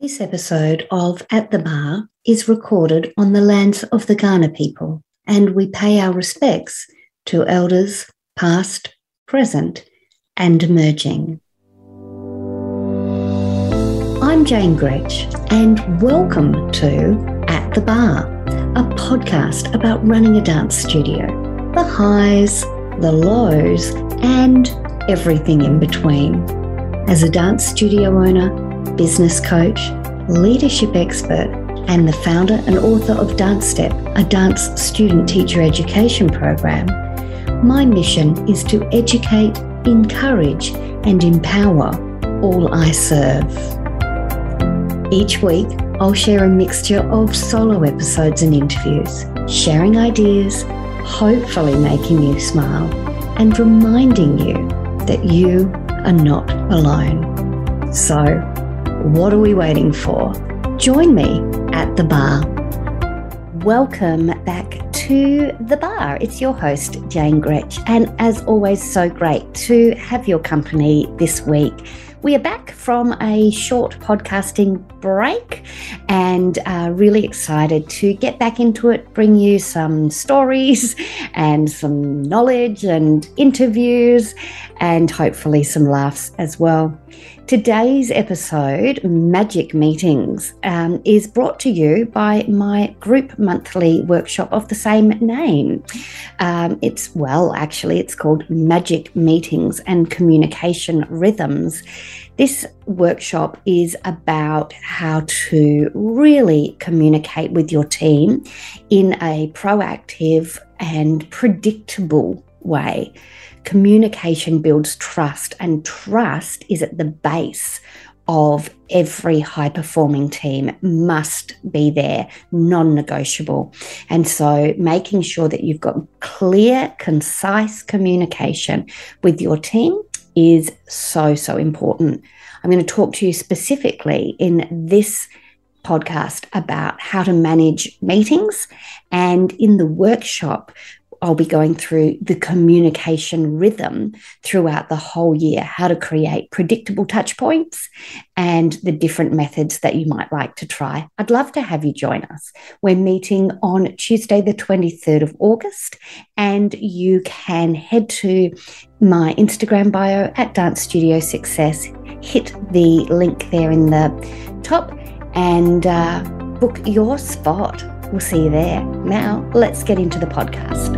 This episode of At the Barre is recorded on the lands of the Kaurna people, and we pay our respects to elders past, present, and emerging. I'm Jane Grech, and welcome to At the Barre, a podcast about running a dance studio the highs, the lows, and everything in between. As a dance studio owner, business coach, leadership expert, and the founder and author of Dance Step, a dance student teacher education program, my mission is to educate, encourage, and empower all I serve. Each week, I'll share a mixture of solo episodes and interviews, sharing ideas, hopefully making you smile, and reminding you that you are not alone. So, what are we waiting for? Join me at the bar. Welcome back to the bar. It's your host, Jane Grech. And as always, so great to have your company this week. We are back from a short podcasting break and uh, really excited to get back into it, bring you some stories and some knowledge and interviews, and hopefully some laughs as well. Today's episode, Magic Meetings, um, is brought to you by my group monthly workshop of the same name. Um, it's, well, actually, it's called Magic Meetings and Communication Rhythms. This workshop is about how to really communicate with your team in a proactive and predictable way communication builds trust, and trust is at the base of every high performing team must be there, non negotiable. And so making sure that you've got clear, concise communication with your team is so, so important. I'm going to talk to you specifically in this podcast about how to manage meetings. And in the workshop, I'll be going through the communication rhythm throughout the whole year, how to create predictable touch points and the different methods that you might like to try. I'd love to have you join us. We're meeting on Tuesday, the 23rd of August, and you can head to my Instagram bio at Dance Studio Success, hit the link there in the top, and uh, book your spot. We'll see you there. Now, let's get into the podcast.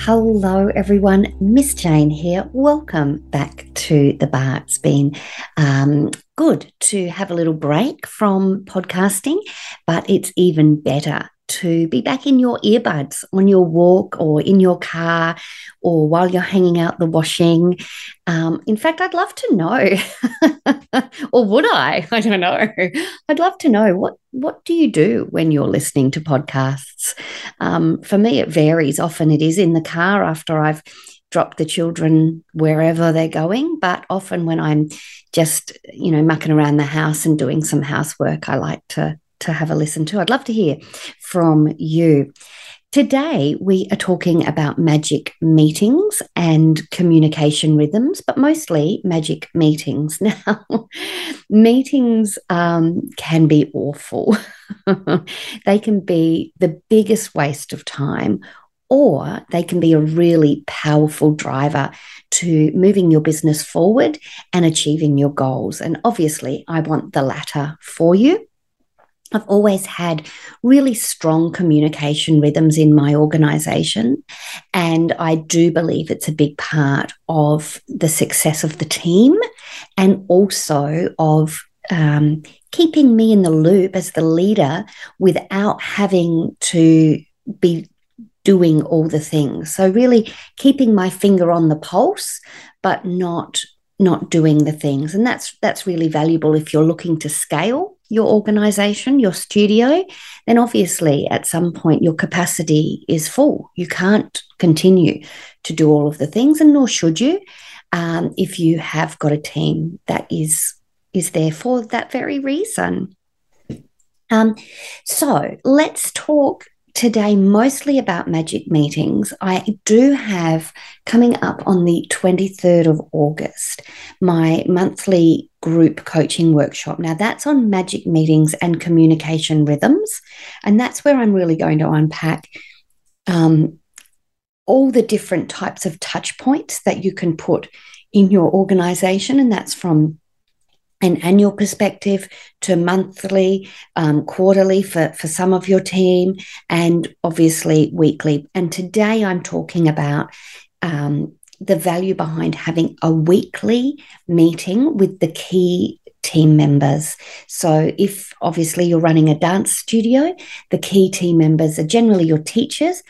Hello, everyone. Miss Jane here. Welcome back to the bar. It's been um, good to have a little break from podcasting, but it's even better to be back in your earbuds on your walk or in your car or while you're hanging out the washing. Um, in fact, I'd love to know, or would I? I don't know. I'd love to know what what do you do when you're listening to podcasts? Um, for me, it varies. Often it is in the car after I've dropped the children wherever they're going, but often when I'm just you know mucking around the house and doing some housework, I like to to have a listen to. I'd love to hear from you. Today, we are talking about magic meetings and communication rhythms, but mostly magic meetings. Now, meetings um, can be awful, they can be the biggest waste of time, or they can be a really powerful driver to moving your business forward and achieving your goals. And obviously, I want the latter for you. I've always had really strong communication rhythms in my organization. And I do believe it's a big part of the success of the team and also of um, keeping me in the loop as the leader without having to be doing all the things. So, really keeping my finger on the pulse, but not not doing the things and that's that's really valuable if you're looking to scale your organization, your studio, then obviously at some point your capacity is full. You can't continue to do all of the things, and nor should you um, if you have got a team that is is there for that very reason. Um, so let's talk today mostly about magic meetings. I do have coming up on the 23rd of August my monthly group coaching workshop. Now, that's on magic meetings and communication rhythms. And that's where I'm really going to unpack um, all the different types of touch points that you can put in your organization. And that's from an annual perspective to monthly, um, quarterly for, for some of your team, and obviously weekly. And today I'm talking about um, the value behind having a weekly meeting with the key team members. So, if obviously you're running a dance studio, the key team members are generally your teachers,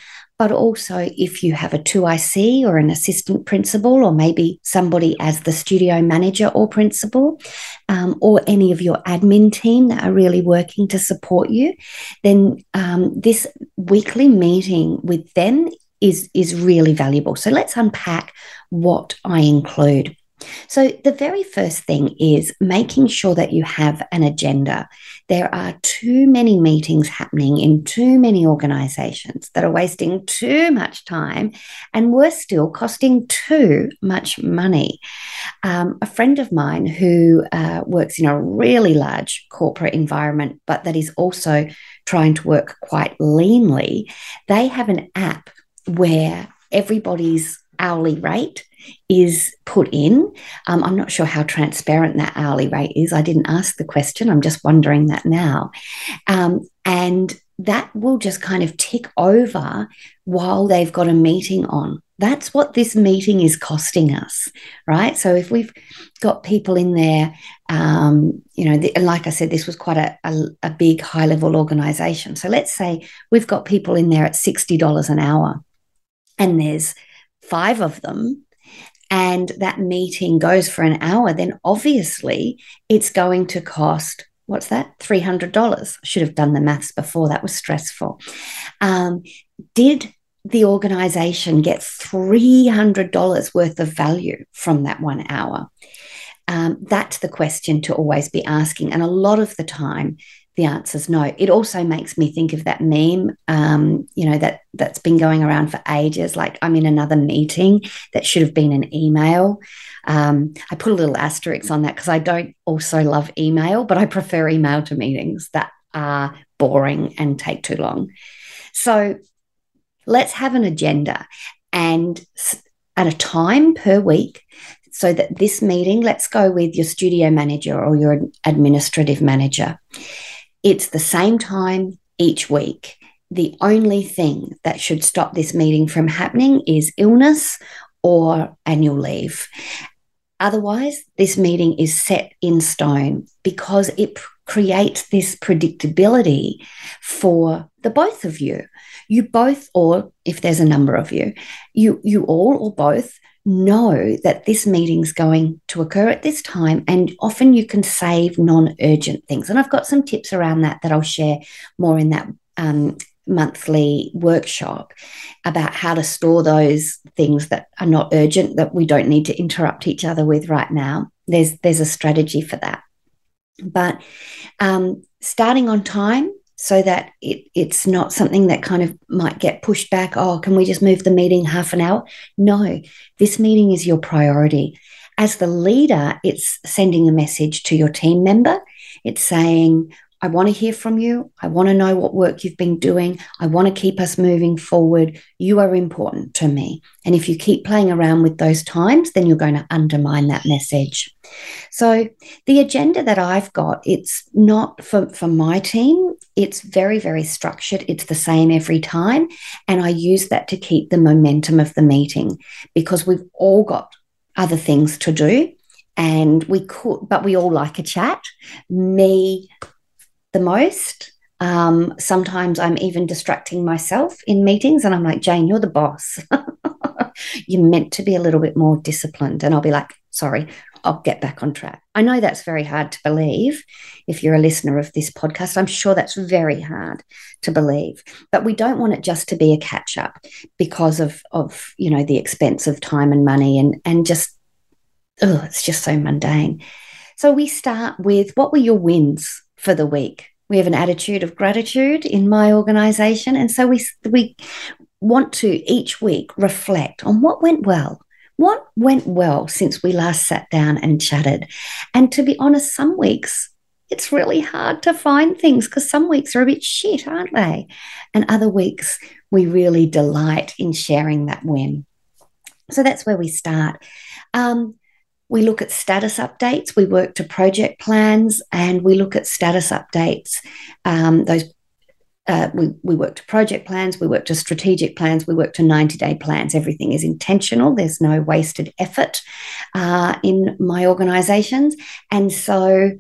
but also if you have a 2IC or an assistant principal, or maybe somebody as the studio manager or principal, um, or any of your admin team that are really working to support you, then um, this weekly meeting with them is, is really valuable. So let's unpack what I include. So, the very first thing is making sure that you have an agenda. There are too many meetings happening in too many organizations that are wasting too much time and worse still, costing too much money. Um, a friend of mine who uh, works in a really large corporate environment, but that is also trying to work quite leanly, they have an app where everybody's hourly rate is put in. Um, I'm not sure how transparent that hourly rate is. I didn't ask the question. I'm just wondering that now. Um, and that will just kind of tick over while they've got a meeting on. That's what this meeting is costing us, right? So if we've got people in there, um, you know, the, like I said, this was quite a, a, a big high level organization. So let's say we've got people in there at $60 an hour and there's five of them and that meeting goes for an hour, then obviously it's going to cost what's that? $300. I should have done the maths before, that was stressful. Um, did the organization get $300 worth of value from that one hour? Um, that's the question to always be asking. And a lot of the time, the answer is no. It also makes me think of that meme, um, you know, that that's been going around for ages. Like I'm in another meeting that should have been an email. Um, I put a little asterisk on that because I don't also love email, but I prefer email to meetings that are boring and take too long. So let's have an agenda and at a time per week so that this meeting, let's go with your studio manager or your administrative manager it's the same time each week. The only thing that should stop this meeting from happening is illness or annual leave. Otherwise, this meeting is set in stone because it creates this predictability for the both of you. You both, or if there's a number of you, you you all or both know that this meeting's going to occur at this time and often you can save non-urgent things. And i've got some tips around that that i'll share more in that um, monthly workshop about how to store those things that are not urgent that we don't need to interrupt each other with right now. There's there's a strategy for that. But um, starting on time so that it, it's not something that kind of might get pushed back. Oh, can we just move the meeting half an hour? No, this meeting is your priority. As the leader, it's sending a message to your team member. It's saying, I want to hear from you. I want to know what work you've been doing. I want to keep us moving forward. You are important to me. And if you keep playing around with those times, then you're going to undermine that message. So the agenda that I've got, it's not for, for my team. It's very, very structured. It's the same every time. And I use that to keep the momentum of the meeting because we've all got other things to do and we could, but we all like a chat. Me the most. Um, sometimes I'm even distracting myself in meetings, and I'm like, Jane, you're the boss. you're meant to be a little bit more disciplined. And I'll be like, sorry, I'll get back on track. I know that's very hard to believe if you're a listener of this podcast. I'm sure that's very hard to believe. But we don't want it just to be a catch up because of of you know the expense of time and money and and just oh, it's just so mundane. So we start with what were your wins for the week. We have an attitude of gratitude in my organization. And so we, we want to each week reflect on what went well. What went well since we last sat down and chatted? And to be honest, some weeks it's really hard to find things because some weeks are a bit shit, aren't they? And other weeks we really delight in sharing that win. So that's where we start. Um, we look at status updates, we work to project plans, and we look at status updates. Um, those uh, we, we work to project plans, we work to strategic plans, we work to 90 day plans. Everything is intentional. There's no wasted effort uh, in my organizations. And so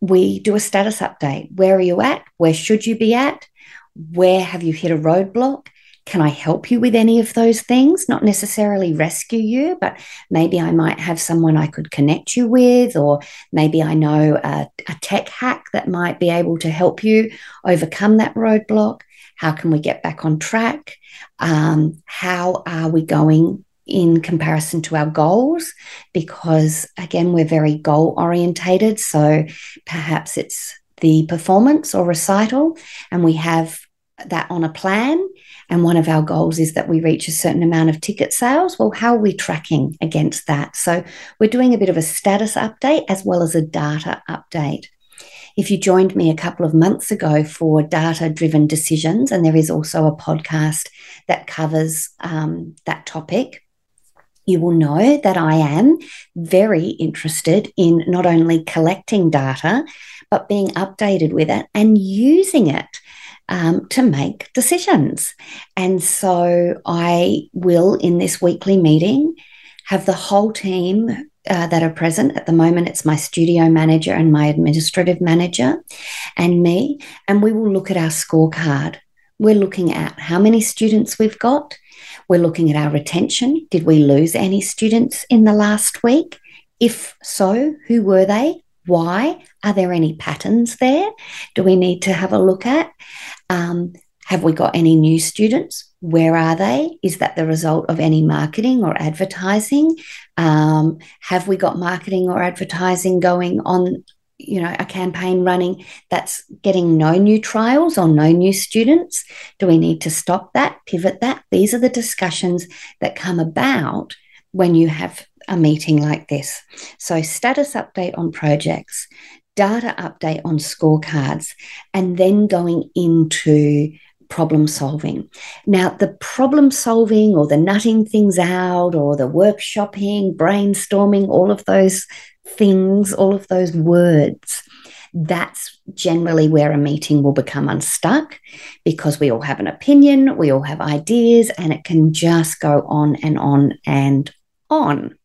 we do a status update. Where are you at? Where should you be at? Where have you hit a roadblock? Can I help you with any of those things? Not necessarily rescue you, but maybe I might have someone I could connect you with, or maybe I know a, a tech hack that might be able to help you overcome that roadblock. How can we get back on track? Um, how are we going in comparison to our goals because again we're very goal orientated so perhaps it's the performance or recital and we have that on a plan and one of our goals is that we reach a certain amount of ticket sales. Well, how are we tracking against that? So we're doing a bit of a status update as well as a data update. If you joined me a couple of months ago for data driven decisions, and there is also a podcast that covers um, that topic, you will know that I am very interested in not only collecting data, but being updated with it and using it um, to make decisions. And so I will, in this weekly meeting, have the whole team uh, that are present. At the moment, it's my studio manager and my administrative manager and me. And we will look at our scorecard. We're looking at how many students we've got. We're looking at our retention. Did we lose any students in the last week? If so, who were they? Why? Are there any patterns there? Do we need to have a look at? Um, have we got any new students? Where are they? Is that the result of any marketing or advertising? Um, have we got marketing or advertising going on? You know, a campaign running that's getting no new trials or no new students? Do we need to stop that, pivot that? These are the discussions that come about when you have a meeting like this. So, status update on projects, data update on scorecards, and then going into problem solving. Now, the problem solving or the nutting things out or the workshopping, brainstorming, all of those things, all of those words, that's generally where a meeting will become unstuck because we all have an opinion, we all have ideas, and it can just go on and on and on.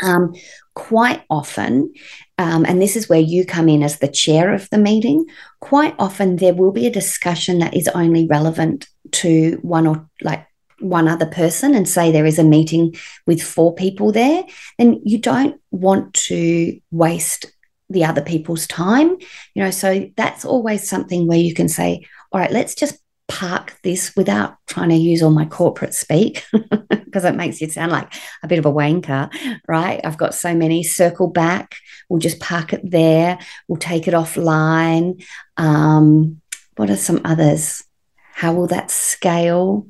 Um, quite often, um, and this is where you come in as the chair of the meeting, quite often there will be a discussion that is only relevant to one or like one other person and say there is a meeting with four people there, then you don't want to waste the other people's time. You know, so that's always something where you can say, all right, let's just park this without trying to use all my corporate speak because it makes you sound like a bit of a wanker, right? I've got so many. Circle back. We'll just park it there. We'll take it offline. Um, what are some others? How will that scale?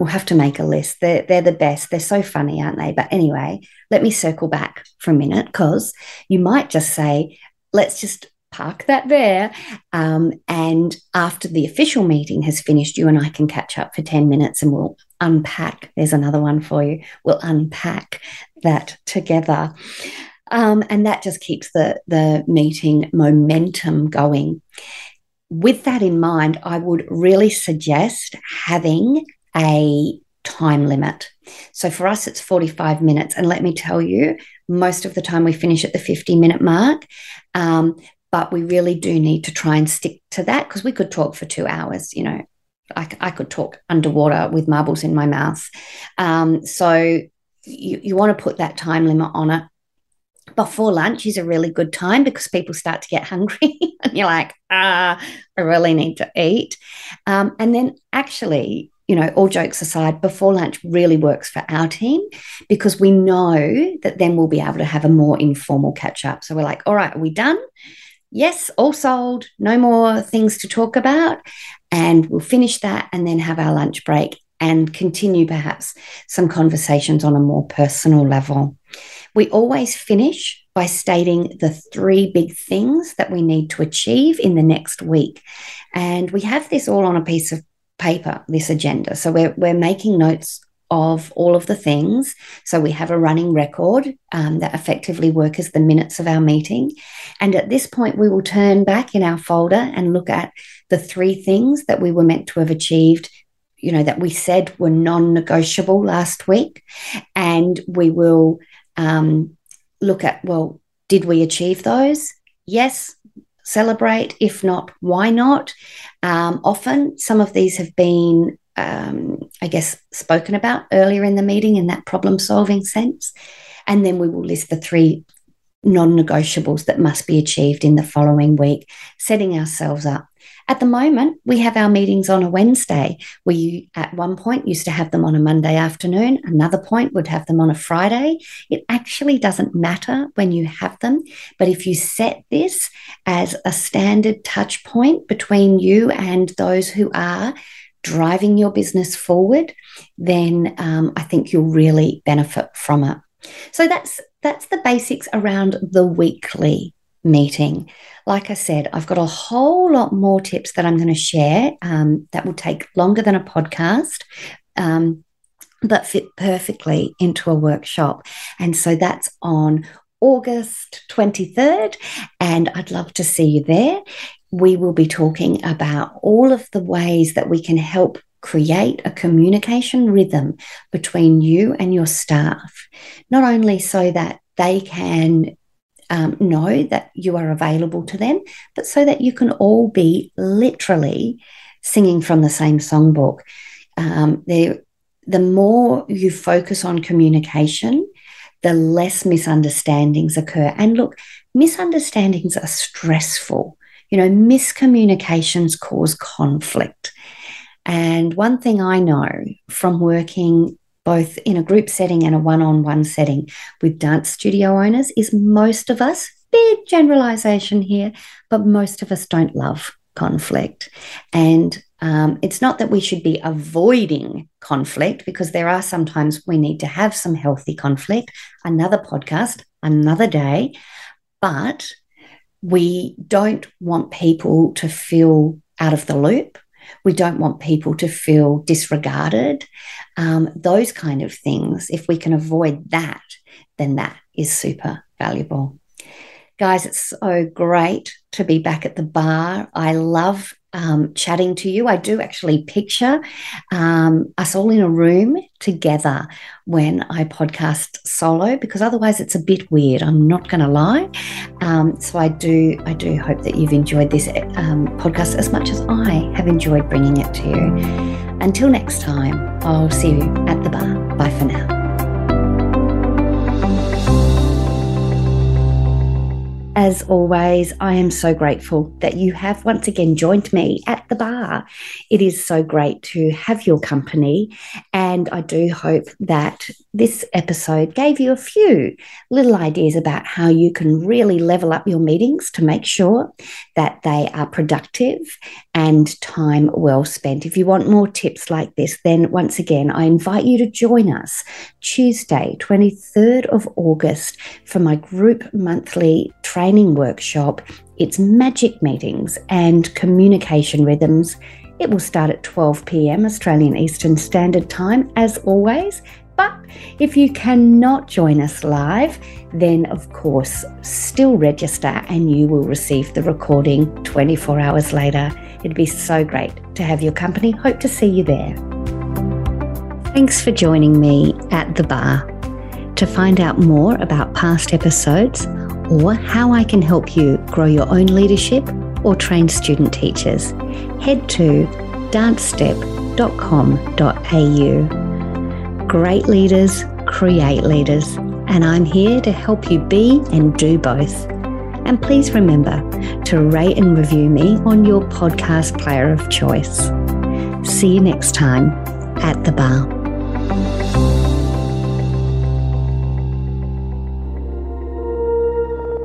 We'll have to make a list. They're, they're the best. They're so funny, aren't they? But anyway, let me circle back for a minute because you might just say, let's just park that there. Um, and after the official meeting has finished, you and I can catch up for 10 minutes and we'll unpack. There's another one for you. We'll unpack that together. Um, and that just keeps the, the meeting momentum going. With that in mind, I would really suggest having a time limit. So for us, it's 45 minutes. And let me tell you, most of the time we finish at the 50 minute mark. Um, but we really do need to try and stick to that because we could talk for two hours you know. I, I could talk underwater with marbles in my mouth. Um, so you, you want to put that time limit on it. Before lunch is a really good time because people start to get hungry and you're like ah i really need to eat. Um, and then actually you know all jokes aside before lunch really works for our team because we know that then we'll be able to have a more informal catch up. So we're like all right are we done yes, all sold, no more things to talk about. And we'll finish that and then have our lunch break and continue perhaps some conversations on a more personal level. We always finish by stating the three big things that we need to achieve in the next week. And we have this all on a piece of paper, this agenda. So we're, we're making notes of all of the things. So we have a running record um, that effectively work as the minutes of our meeting. And at this point, we will turn back in our folder and look at the three things that we were meant to have achieved. You know, that we said were non negotiable last week. And we will um, look at, well, did we achieve those? Yes, celebrate. If not, why not? Um, often, some of these have been um, I guess, spoken about earlier in the meeting in that problem solving sense. And then we will list the three non negotiables that must be achieved in the following week, setting ourselves up. At the moment, we have our meetings on a Wednesday. We, at one point, used to have them on a Monday afternoon. Another point would have them on a Friday. It actually doesn't matter when you have them, but if you set this as a standard touch point between you and those who are driving your business forward, then um, I think you'll really benefit from it. So that's that's the basics around the weekly meeting. Like I said, I've got a whole lot more tips that I'm going to share um, that will take longer than a podcast. Um, but fit perfectly into a workshop. And so that's on August 23rd, and I'd love to see you there we will be talking about all of the ways that we can help create a communication rhythm between you and your staff, not only so that they can um, know that you are available to them, but so that you can all be literally singing from the same songbook. Um, the, the more you focus on communication, the less misunderstandings occur. And look, misunderstandings are stressful. You know, miscommunications cause conflict. And one thing I know from working both in a group setting and a one on one setting with dance studio owners is most of us, big generalization here, but most of us don't love conflict. And um, it's not that we should be avoiding conflict because there are sometimes we need to have some healthy conflict. Another podcast, another day. But we don't want people to feel out of the loop. We don't want people to feel disregarded. Um, those kind of things, if we can avoid that, then that is super valuable. Guys, it's so great to be back at the bar. I love um, chatting to you. I do actually picture um, us all in a room together when I podcast solo because otherwise it's a bit weird. I'm not going to lie. Um, so I do, I do hope that you've enjoyed this um, podcast as much as I have enjoyed bringing it to you. Until next time, I'll see you at the bar. Bye for now. As always, I am so grateful that you have once again joined me at the bar. It is so great to have your company, and I do hope that this episode gave you a few little ideas about how you can really level up your meetings to make sure that they are productive and time well spent. If you want more tips like this, then once again, I invite you to join us Tuesday, 23rd of August, for my group monthly training workshop. It's magic meetings and communication rhythms. It will start at 12 pm Australian Eastern Standard Time, as always. But if you cannot join us live, then of course, still register and you will receive the recording 24 hours later. It'd be so great to have your company. Hope to see you there. Thanks for joining me at the bar. To find out more about past episodes or how I can help you grow your own leadership or train student teachers, head to dancestep.com.au Great leaders create leaders, and I'm here to help you be and do both. And please remember to rate and review me on your podcast player of choice. See you next time at the bar.